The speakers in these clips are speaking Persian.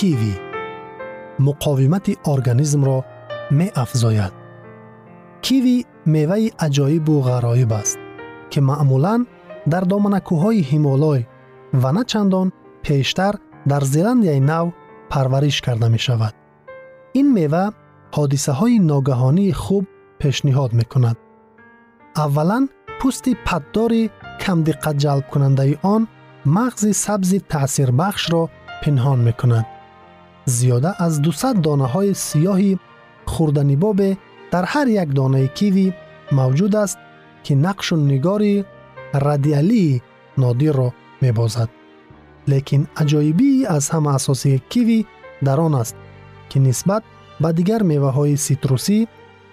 کیوی مقاومت ارگانیسم را می افزاید. کیوی میوه عجایب و غرایب است که معمولا در دامنکوهای هیمالای و نه چندان پیشتر در زلندیای نو پرورش کرده می شود. این میوه حادثه های ناگهانی خوب پیشنهاد می کند. اولا پوست پددار کم دقت جلب کننده آن مغز سبز تأثیر بخش را پنهان می کند. زیاده از 200 دانه های سیاهی خوردنی باب در هر یک دانه کیوی موجود است که نقش و نگاری ردیالی نادر را می بازد. لیکن عجایبی از همه اساسی کیوی در آن است که نسبت به دیگر میوه های سیتروسی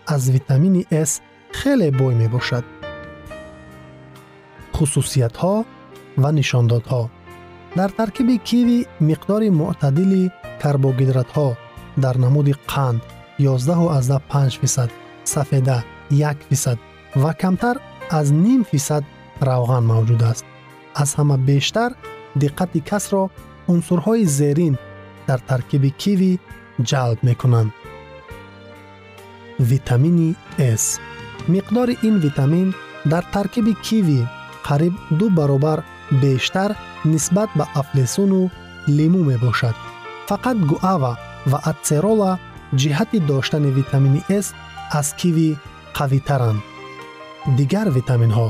از ویتامین S خیلی بوی می باشد. خصوصیت ها و نشانداد ها در ترکیب کیوی مقدار معتدلی карбогидратҳо дар намуди қанд 11,5 фисад сафеда 1 фисад ва камтар аз ним фисад равған мавҷуд аст. аз ҳама бештар диққати касро унсурҳои зерин дар таркиби киви ҷалб мекунанд. витамини с миқдори ин витамин дар таркиби киви қариб ду баробар бештар нисбат ба афлесуну лимӯ мебошад фақат гуава ва атсерола ҷиҳати доштани витамини с аз киви қавитаранд. Дигар витаминҳо.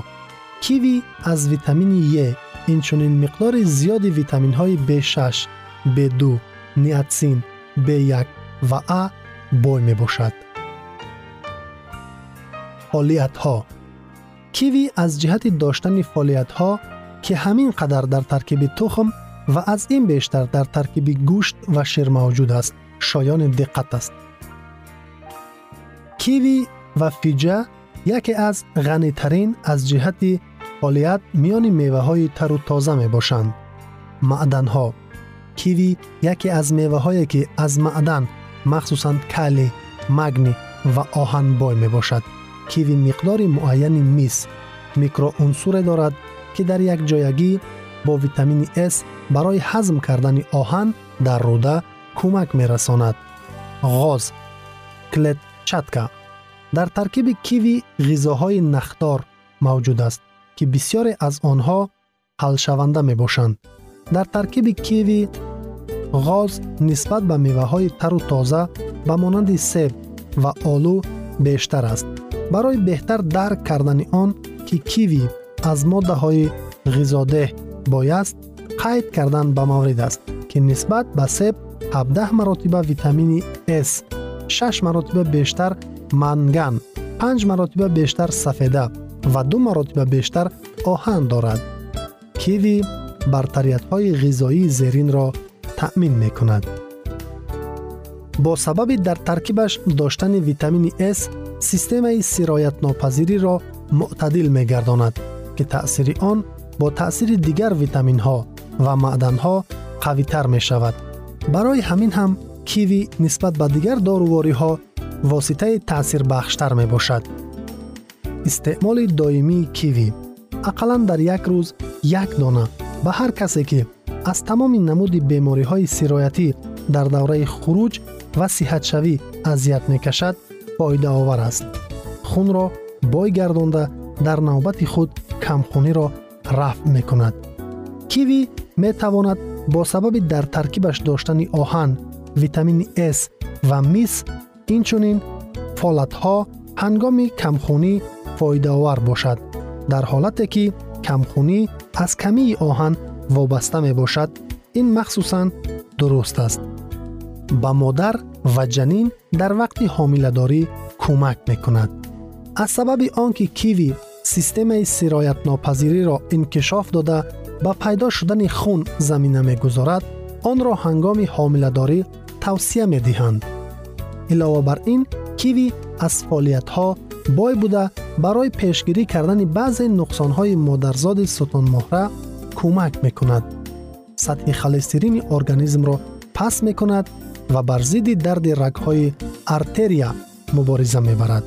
Киви аз витамини е инчунин миқдори зиёди витаминҳои б6 б2 ниатсин б1 ва а бой мебошад. Фолиятҳо. Киви аз ҷиҳати доштани фолиятҳо ки ҳамин қадар дар таркиби тухм ва аз ин бештар дар таркиби гӯшт ва шир мавҷуд аст. Шоёни диққат аст. Киви ва фиҷа яке аз ғанитарин аз ҷиҳати фолият миёни меваҳои тару тоза мебошанд. Маъданҳо. Киви яке аз меваҳое ки аз маъдан махсусан кали магни ва оҳан бой мебошад. Киви миқдори муайяни мис. Микроунсуре дорад ки дар якҷоягӣ бо витамини с барои ҳазм кардани оҳан дар руда кӯмак мерасонад. Ғоз клетчатка. Дар таркиби киви ғизоҳои нахдор мавҷуд аст ки бисёре аз онҳо ҳалшаванда мебошанд. Дар таркиби киви ғоз нисбат ба меваҳои тару тоза ба монанди себ ва олу бештар аст. Барои беҳтар дарк кардани он ки киви аз моддаҳои ғизодеҳ бояст қайд кардан ба маврид аст ки нисбат ба себ 17 маротиба витамини с 6 маротиба бештар манган 5 маротиба бештар сафеда ва ду маротиба бештар оҳан дорад киви бартариятҳои ғизоии зеринро таъмин мекунад бо сабаби дар таркибаш доштани витамини с системаи сироятнопазириро мӯътадил мегардонад ки таъсири он бо таъсири дигар витаминҳо ва маъданҳо қавитар мешавад. Барои ҳамин ҳам киви нисбат ба дигар дорувориҳо воситаи таъсирбахштар мебошад. Истеъмоли доимии киви. Ақаллан дар як рӯз як дона ба ҳар касе ки аз тамоми намуди бемориҳои сироятӣ дар давраи хуруҷ ва сиҳатшавӣ азият мекашад фоидаовар аст. Хунро бой гардонда дар навбати худ камхуниро رفع می‌کند. کیوی می‌تواند با سبب در ترکیبش داشتن آهن ویتامین S و میس اینچنین فالتها هنگامی کمخونی فایده آور باشد. در حالتی که کمخونی از کمی آهن وابسته می باشد این مخصوصا درست است. با مادر و جنین در وقت حاملداری کمک می کند از سبب آنکه کیوی киви системаи сироятнопазириро инкишоф дода ба пайдо шудани хун замина мегузорад онро ҳангоми ҳомиладорӣ тавсия медиҳанд илова бар ин киви аз фоолиятҳо бой буда барои пешгирӣ кардани баъзе нуқсонҳои модарзоди сутунмоҳра кӯмак мекунад сатҳи холестерини организмро паст мекунад ва бар зидди дарди рагҳои артерия мубориза мебарад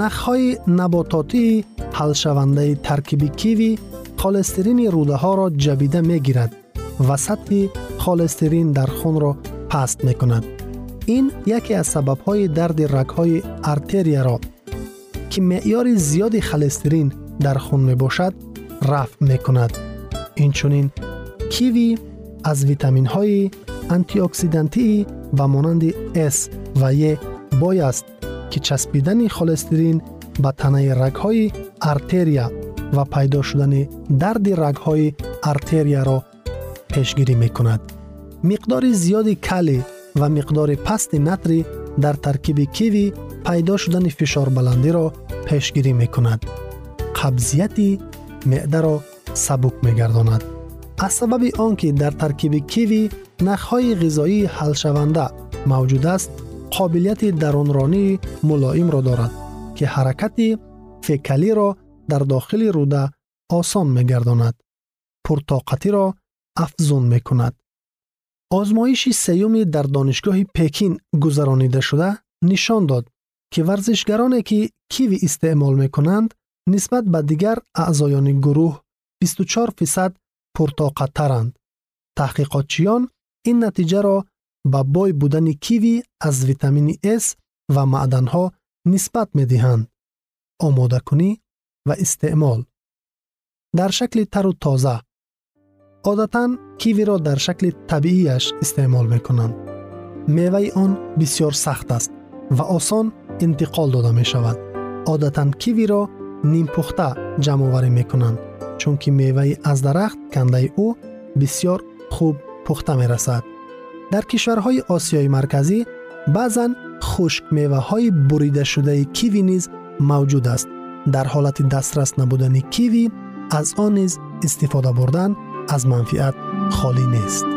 нахҳои набототии ҳалшавандаи таркиби киви холестерини рудаҳоро ҷабида мегирад ва сатҳи холестерин дар хунро паст мекунад ин яке аз сабабҳои дарди рагҳои артерияро ки меъёри зиёди холестерин дар хун мебошад рафъ мекунад инчунин киви аз витаминҳои антиоксидантии ба монанди с ва е бой аст ки часпидани холестерин ба танаи рагҳои артерия ва пайдо шудани дарди рагҳои артерияро пешгирӣ мекунад миқдори зиёди кали ва миқдори пасти натри дар таркиби киви пайдо шудани фишорбаландиро пешгирӣ мекунад қабзияти меъдаро сабук мегардонад аз сабаби он ки дар таркиби киви нахҳои ғизоии ҳалшаванда мавҷуд аст қобилияти дарунронии мулоимро дорад ки ҳаракати фекалиро дар дохили руда осон мегардонад пуртоқатиро афзун мекунад озмоиши сеюми дар донишгоҳи пекин гузаронида шуда нишон дод ки варзишгароне ки киви истеъмол мекунанд нисбат ба дигар аъзоёни гурӯҳ 24 фисад пуртоқаттаранд таҳқиқотчиён ин натиҷаро ба бой будани киви аз витамини с ва маъданҳо нисбат медиҳанд омодакунӣ ва истеъмол. Дар шакли тару тоза одатан кивиро дар шакли табииаш истеъмол мекунанд. Меваи он бисёр сахт аст ва осон интиқол дода мешавад. Одатан кивиро ниmpухта ҷамъоварӣ мекунанд чунки меваи аз дарахт кандаи ӯ бисёр хуб пухта мерасад. در کشورهای آسیای مرکزی بعضا خشک میوه های بریده شده کیوی نیز موجود است. در حالت دسترس نبودن کیوی از آن نیز استفاده بردن از منفیت خالی نیست.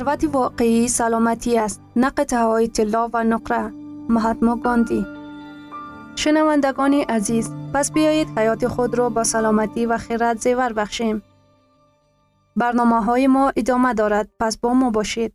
ثروت واقعی سلامتی است. نه های طلا و نقره. مهاتما گاندی. شنوندگان عزیز پس بیایید حیات خود را با سلامتی و خیرت زیور بخشیم. برنامه های ما ادامه دارد. پس با ما باشید.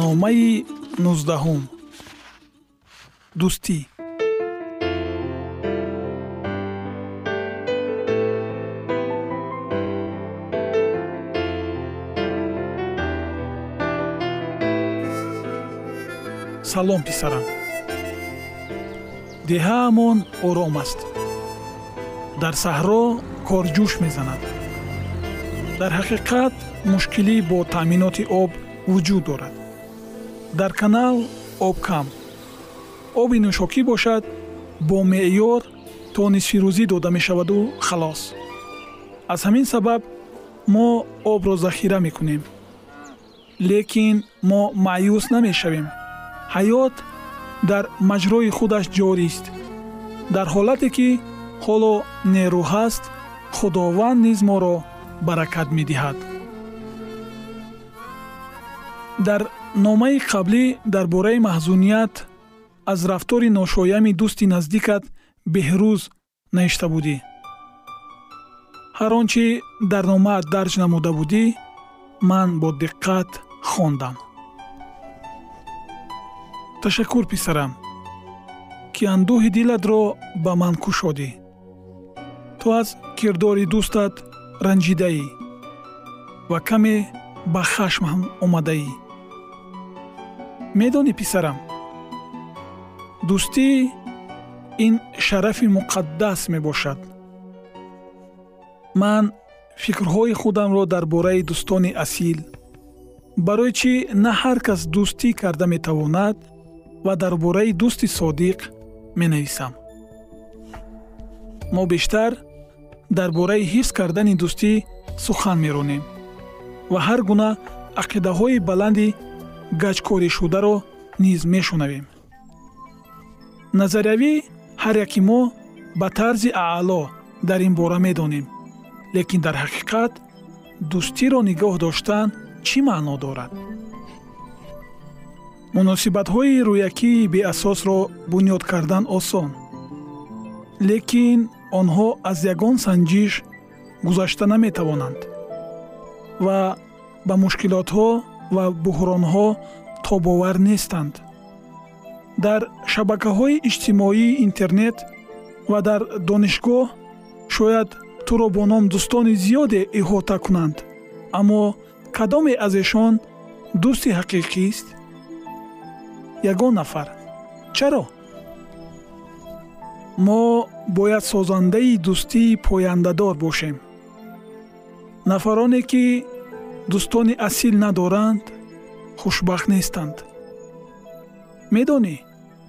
номаи нуздаҳум дӯстӣ. Салом писарам. Деҳаамон ором аст. Дар саҳро кор ҷӯш мезанад. Дар ҳақиқат мушкилӣ бо таъминоти об вуҷуд дорад дар канал об кам. Оби нӯшокӣ бошад бо меъёр то нисфирӯзӣ дода мешаваду халос. Аз ҳамин сабаб мо обро захира мекунем. Лекин мо маъюс намешавем. Ҳаёт дар маҷрои худаш ҷорист. Дар ҳолате ки ҳоло нерӯ ҳаст худованд низ моро баракат медиҳад. Дар номаи қаблӣ дар бораи маҳзуният аз рафтори ношоями дӯсти наздикат беҳрӯз навишта будӣ. ҳар он чи дар номаат дарҷ намуда будӣ ман бо диққат хондам. Ташаккур писарам ки андӯҳи дилатро ба ман кушодӣ ту аз кирдори дӯстат ранҷидаӣ ва каме ба хашмам омадаӣ медонӣ писарам. Дӯстӣ ин шарафи муқаддас мебошад. Ман фикрҳои худамро дар бораи дӯстони асил барои чӣ на ҳар кас дӯстӣ карда метавонад ва дар бораи дӯсти содиқ менависам. Мо бештар дар бораи ҳифз кардани дӯстӣ сухан меронем ва ҳар гуна ақидаҳои баланди гаҷкоришударо низ мешунавем. Назариявӣ ҳар яки мо ба тарзи аъло дар ин бора медонем лекин дар ҳақиқат дӯстиро нигоҳ доштан чӣ маъно дорад? Муносибатҳои рӯякии беасосро бунёд кардан осон лекин онҳо аз ягон санҷиш гузашта наметавонанд ва ба мушкилотҳо ва буҳронҳо тобовар нестанд. Дар шабакаҳои иҷтимоии интернет ва дар донишгоҳ шояд туро бо ном дӯстони зиёде иҳота кунанд. Аммо кадоме аз эшон дӯсти ҳақиқист ягон нафар. Чаро? Мо бояд созандаи дӯстии пояндадор бошем. Нафароне ки дӯстони асил надоранд хушбахт нестанд. Медонӣ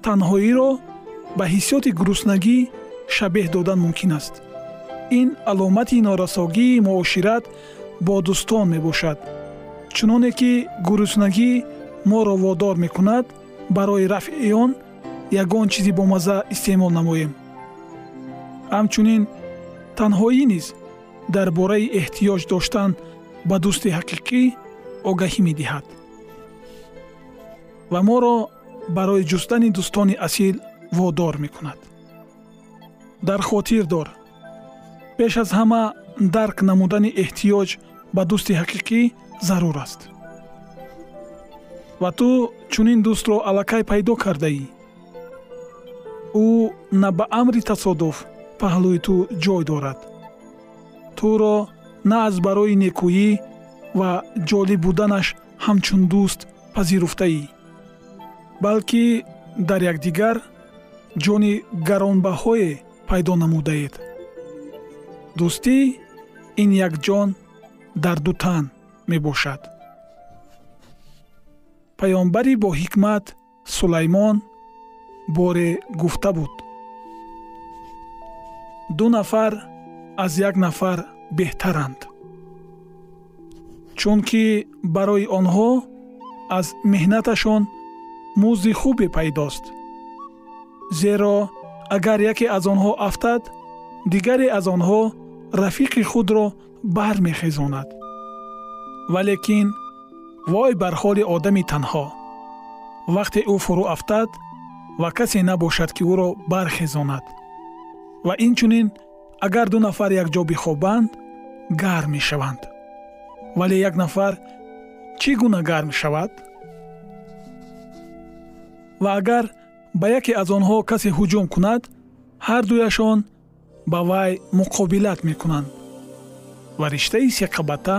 танҳоиро ба ҳиссиёти гуруснагӣ шабеҳ додан мумкин аст. Ин аломати норасогии муошират бо дӯстон мебошад. Чуноне ки гуруснагӣ моро водор мекунад барои рафъи он ягон чизи бомазза истеъмол намоем. Ҳамчунин танҳоӣ низ дар бораи эҳтиёҷ доштан ба дӯсти ҳақиқӣ огаҳӣ медиҳад. Ва моро барои ҷустани дӯстони асил водор мекунад. Дар хотир дор. Пеш аз ҳама дарк намудани эҳтиёҷ ба дӯсти ҳақиқӣ зарур аст. Ва ту чунин дӯстро аллакай пайдо кардаӣ? Ӯ на ба амри тасодуф паҳлӯи ту ҷой дорад. Туро на аз барои некӯӣ ва ҷолиб буданаш ҳамчун дӯст пазируфтаӣ. Балки дар якдигар ҷони гаронбаҳое пайдо намудаед. Дӯстӣ ин як ҷон дар ду тан мебошад. Паёмбари боҳикмат сулаймон боре гуфта буд. Ду нафар аз як нафар беҳтаранд. Чунки барои онҳо аз меҳнаташон музди хубе пайдост. Зеро агар яке аз онҳо афтад дигаре аз онҳо рафиқи худро бармехезонад. Валекин вой бар ҳоли одами танҳо. Вақте ӯ фурӯ афтад ва касе набошад ки ӯро бархезонад. Ва инчунин агар ду нафар якҷо бихобанд гарм мешаванд. Вале як нафар чӣ гуна гарм шавад? Ва агар ба яке аз онҳо касе ҳуҷум кунад ҳардуяшон ба вай муқобилат мекунанд ва риштаи сиқабата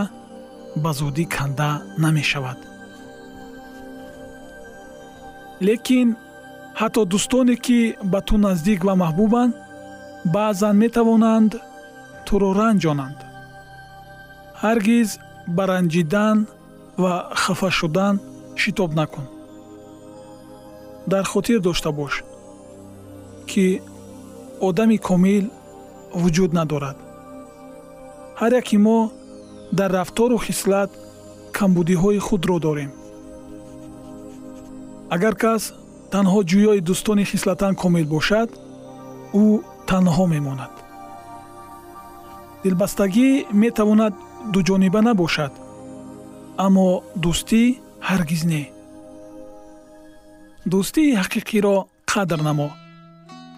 ба зудӣ канда намешавад. Лекин ҳатто дӯстоне ки ба ту наздик ва маҳбубанд баъзан метавонанд туро ранҷонанд. Ҳаргиз ба ранҷидан ва хафа шудан шитоб накун. Дар хотир дошта бош ки одами комил вуҷуд надорад. Ҳар яки мо дар рафтору хислат камбудиҳои худро дорем. Агар кас танҳо ҷӯёи дӯстони хислатан комил бошад ӯ танҳо мемонад. Дилбастагӣ метавонад дуҷониба набошад аммо дӯстӣ ҳаргиз не. Дӯстии ҳақиқиро қадр намо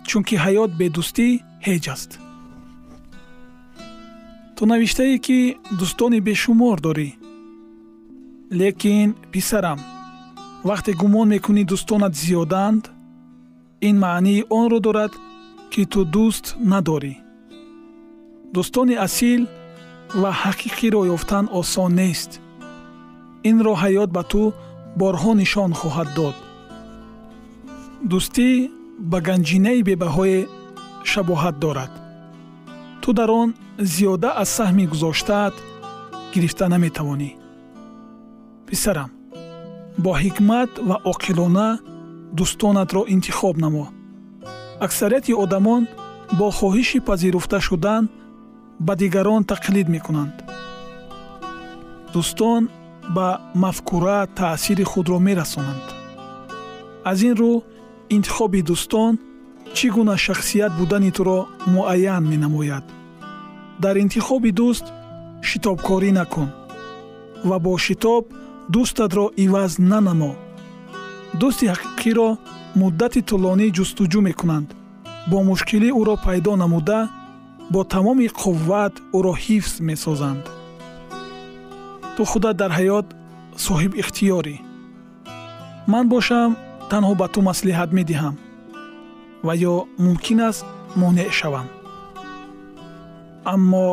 чунки ҳаёт бедӯстӣ ҳеҷ аст. Ту навиштае ки дӯстони бешумор дорӣ. Лекин писарам вақте гумон мекунӣ дӯстонат зиёданд ин маънии онро дорад ки ту дӯст надорӣ. Дӯстони асил ва ҳақиқиро ёфтан осон нест. Инро ҳаёт ба ту борҳо нишон хоҳад дод. Дӯстӣ ба ганҷинаи бебаҳое шабоҳат дорад. Ту дар он зиёда аз саҳми гузоштаат гирифта наметавонӣ. Писарам бо ҳикмат ва оқилона дӯстонатро интихоб намо аксарияти одамон бо хоҳиши пазируфта шудан ба дигарон тақлид мекунанд. Дӯстон ба мафкура таъсири худро мерасонанд. Аз ин рӯ интихоби дӯстон чӣ гуна шахсият будани туро муайян менамояд. Дар интихоби дӯст шитобкорӣ накун ва бо шитоб дӯстатро иваз нанамо. Дӯсти ҳақиқиро муддати тӯлонӣ ҷустуҷӯ мекунанд. Бо мушкилӣ ӯро пайдо намуда бо тамоми қувват ӯро ҳифз месозанд. Ту худат дар ҳаёт соҳибихтиёрӣ ман бошам танҳо ба ту маслиҳат медиҳам ва ё мумкин аст монеъ шавам. Аммо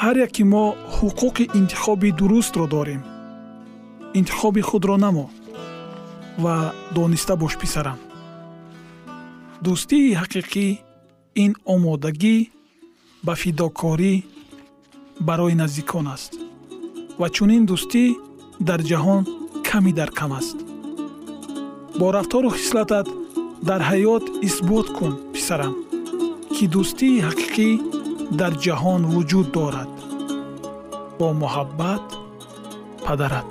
ҳар яки мо ҳуқуқи интихоби дурустро дорем. Интихоби худро намо ва дониста бош писарам. Дӯстии ҳақиқӣ ин омодагӣ ба фидокорӣ барои наздикон аст ва чунин дӯстӣ дар ҷаҳон ками дар кам аст. Бо рафтору хислатат дар ҳаёт исбот кун писарам ки дӯстии ҳақиқӣ дар ҷаҳон вуҷуд дорад. Бо муҳаббат падарат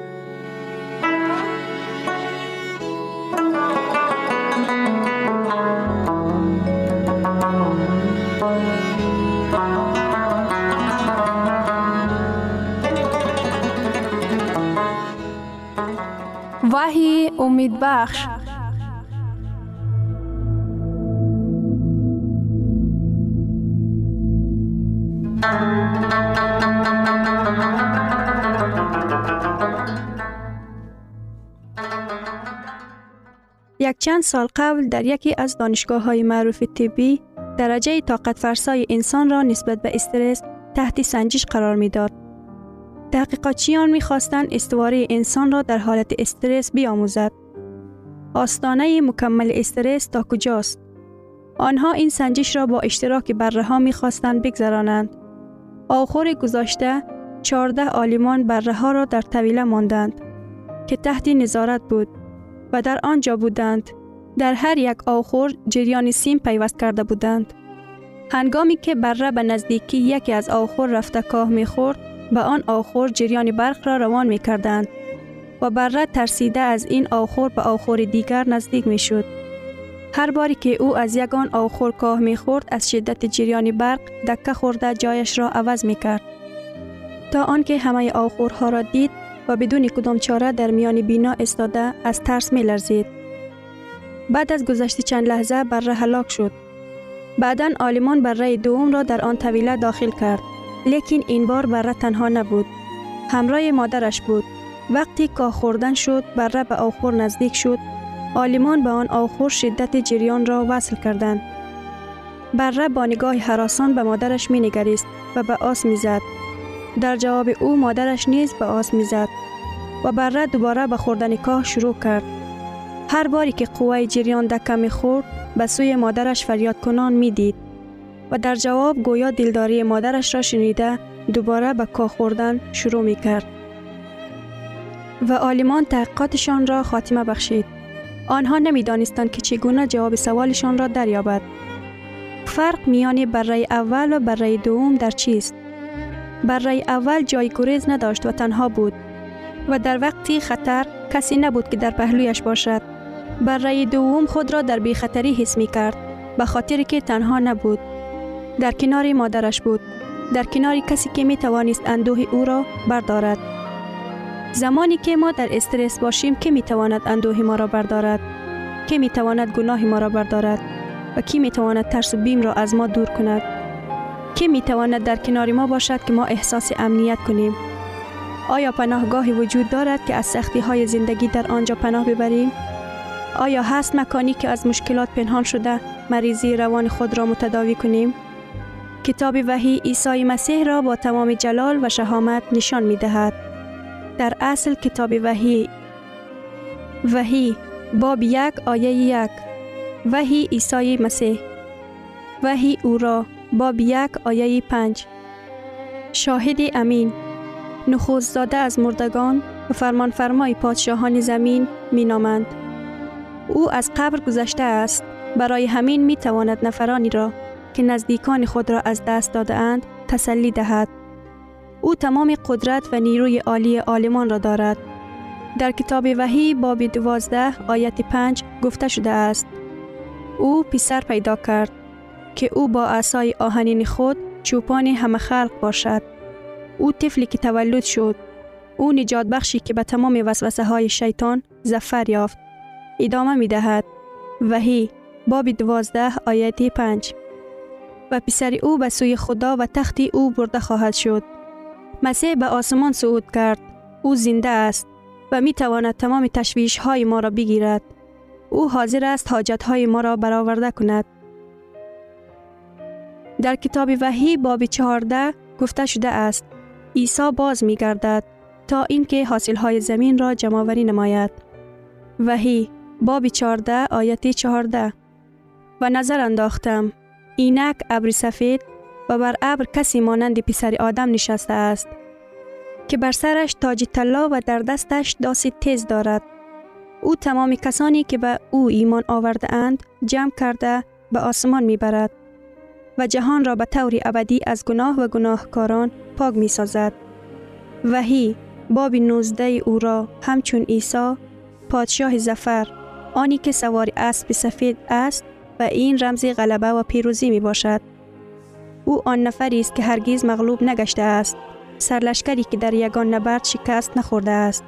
وحی امید بخش یک چند سال قبل در یکی از دانشگاه های معروف طبی درجه طاقت فرسای انسان را نسبت به استرس تحت سنجش قرار می داد. تحقیقاتچیان می خواستند استواره انسان را در حالت استرس بیاموزد. آستانه مکمل استرس تا کجاست؟ آنها این سنجش را با اشتراک بره ها می خواستند بگذرانند. آخر گذاشته 14 آلیمان بره ها را در طویله ماندند که تحت نظارت بود و در آنجا بودند. در هر یک آخر جریان سیم پیوست کرده بودند. هنگامی که بره به نزدیکی یکی از آخر رفته کاه می خورد، به آن آخر جریان برق را روان می کردند و بره ترسیده از این آخر به آخر دیگر نزدیک می شد. هر باری که او از یگان آخر کاه می خورد از شدت جریان برق دکه خورده جایش را عوض می کرد. تا آنکه همه آخرها را دید و بدون کدام چاره در میان بینا استاده از ترس می لرزید. بعد از گذشت چند لحظه بره هلاک شد. بعدا آلمان بره دوم را در آن طویله داخل کرد. لیکن این بار بره تنها نبود. همراه مادرش بود. وقتی کاه خوردن شد بره به آخر نزدیک شد. آلمان به آن آخر شدت جریان را وصل کردند. بره با نگاه حراسان به مادرش می نگریست و به آس می زد. در جواب او مادرش نیز به آس می زد و بره دوباره به خوردن کاه شروع کرد. هر باری که قوه جریان دکه می خورد به سوی مادرش فریاد کنان می دید و در جواب گویا دلداری مادرش را شنیده دوباره به کاه خوردن شروع می کرد. و آلمان تحقیقاتشان را خاتمه بخشید. آنها نمی دانستند که چگونه جواب سوالشان را دریابد. فرق میان بره اول و بره دوم در چیست؟ بره اول جای گریز نداشت و تنها بود و در وقتی خطر کسی نبود که در پهلویش باشد. بره دوم خود را در بی خطری حس می کرد به خاطر که تنها نبود. در کنار مادرش بود. در کنار کسی که می توانست اندوه او را بردارد. زمانی که ما در استرس باشیم که می تواند اندوه ما را بردارد؟ که می تواند گناه ما را بردارد؟ و کی می تواند ترس و بیم را از ما دور کند؟ کی می تواند در کنار ما باشد که ما احساس امنیت کنیم؟ آیا پناهگاهی وجود دارد که از سختی های زندگی در آنجا پناه ببریم؟ آیا هست مکانی که از مشکلات پنهان شده مریضی روان خود را متداوی کنیم؟ کتاب وحی عیسی مسیح را با تمام جلال و شهامت نشان می دهد. در اصل کتاب وحی وحی باب یک آیه یک وحی عیسی مسیح وحی او را باب یک آیه پنج شاهد امین نخوز داده از مردگان و فرمان فرمای پادشاهان زمین می نامند. او از قبر گذشته است برای همین می تواند نفرانی را که نزدیکان خود را از دست داده اند تسلی دهد. او تمام قدرت و نیروی عالی آلمان را دارد. در کتاب وحی باب دوازده آیت پنج گفته شده است او پسر پیدا کرد که او با عصای آهنین خود چوپان همه خلق باشد. او طفلی که تولد شد. او نجات بخشی که به تمام وسوسه های شیطان زفر یافت. ادامه می دهد. وحی باب دوازده آیت پنج و پسر او به سوی خدا و تختی او برده خواهد شد. مسیح به آسمان صعود کرد. او زنده است و می تواند تمام تشویش های ما را بگیرد. او حاضر است حاجت های ما را برآورده کند. در کتاب وحی باب چهارده گفته شده است عیسی باز می گردد تا اینکه حاصل های زمین را جمعوری نماید. وحی باب چهارده آیت چهارده و نظر انداختم اینک ابر سفید و بر ابر کسی مانند پسر آدم نشسته است که بر سرش تاج طلا و در دستش داسی تیز دارد او تمام کسانی که به او ایمان آورده اند جمع کرده به آسمان می برد و جهان را به طور ابدی از گناه و گناهکاران پاک می سازد. وحی باب 19 او را همچون عیسی پادشاه زفر آنی که سوار اسب سفید است و این رمز غلبه و پیروزی می باشد. او آن نفری است که هرگیز مغلوب نگشته است. سرلشکری که در یگان نبرد شکست نخورده است.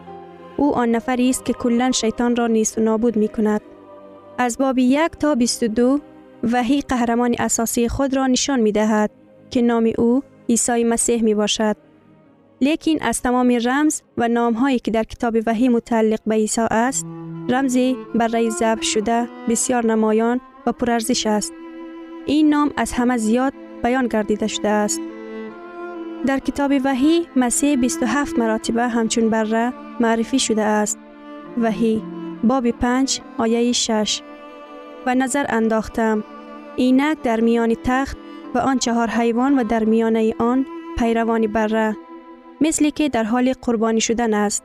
او آن نفری است که کلا شیطان را نیست و نابود می کند. از باب یک تا 22 وحی قهرمان اساسی خود را نشان می دهد که نام او عیسی مسیح می باشد. لیکن از تمام رمز و نام هایی که در کتاب وحی متعلق به عیسی است، رمزی برای ذبح شده بسیار نمایان و پرارزش است. این نام از همه زیاد بیان گردیده شده است. در کتاب وحی مسیح 27 مراتبه همچون بره معرفی شده است. وحی باب 5 آیه 6 و نظر انداختم اینک در میان تخت و آن چهار حیوان و در میانه آن پیروانی بره مثلی که در حال قربانی شدن است.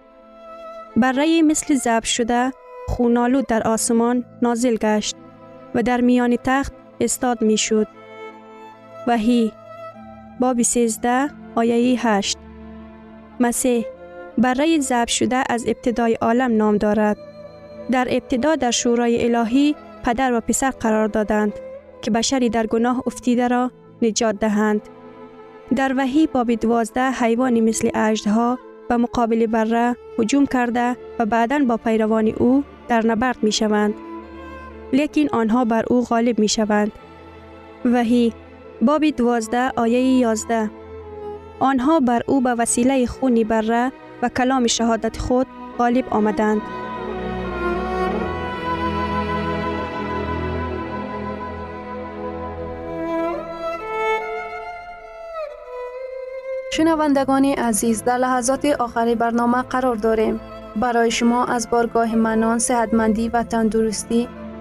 بره مثل زب شده خونالود در آسمان نازل گشت و در میان تخت استاد می شد. وحی باب 13 آیه 8 مسیح برای زب شده از ابتدای عالم نام دارد. در ابتدا در شورای الهی پدر و پسر قرار دادند که بشری در گناه افتیده را نجات دهند. در وحی باب دوازده حیوانی مثل اجدها و مقابل بره هجوم کرده و بعدا با پیروان او در نبرد می شوند. لیکن آنها بر او غالب می شوند. وحی باب دوازده آیه یازده آنها بر او به وسیله خونی بره و کلام شهادت خود غالب آمدند. شنوندگان عزیز در لحظات آخری برنامه قرار داریم. برای شما از بارگاه منان، صحتمندی و تندرستی،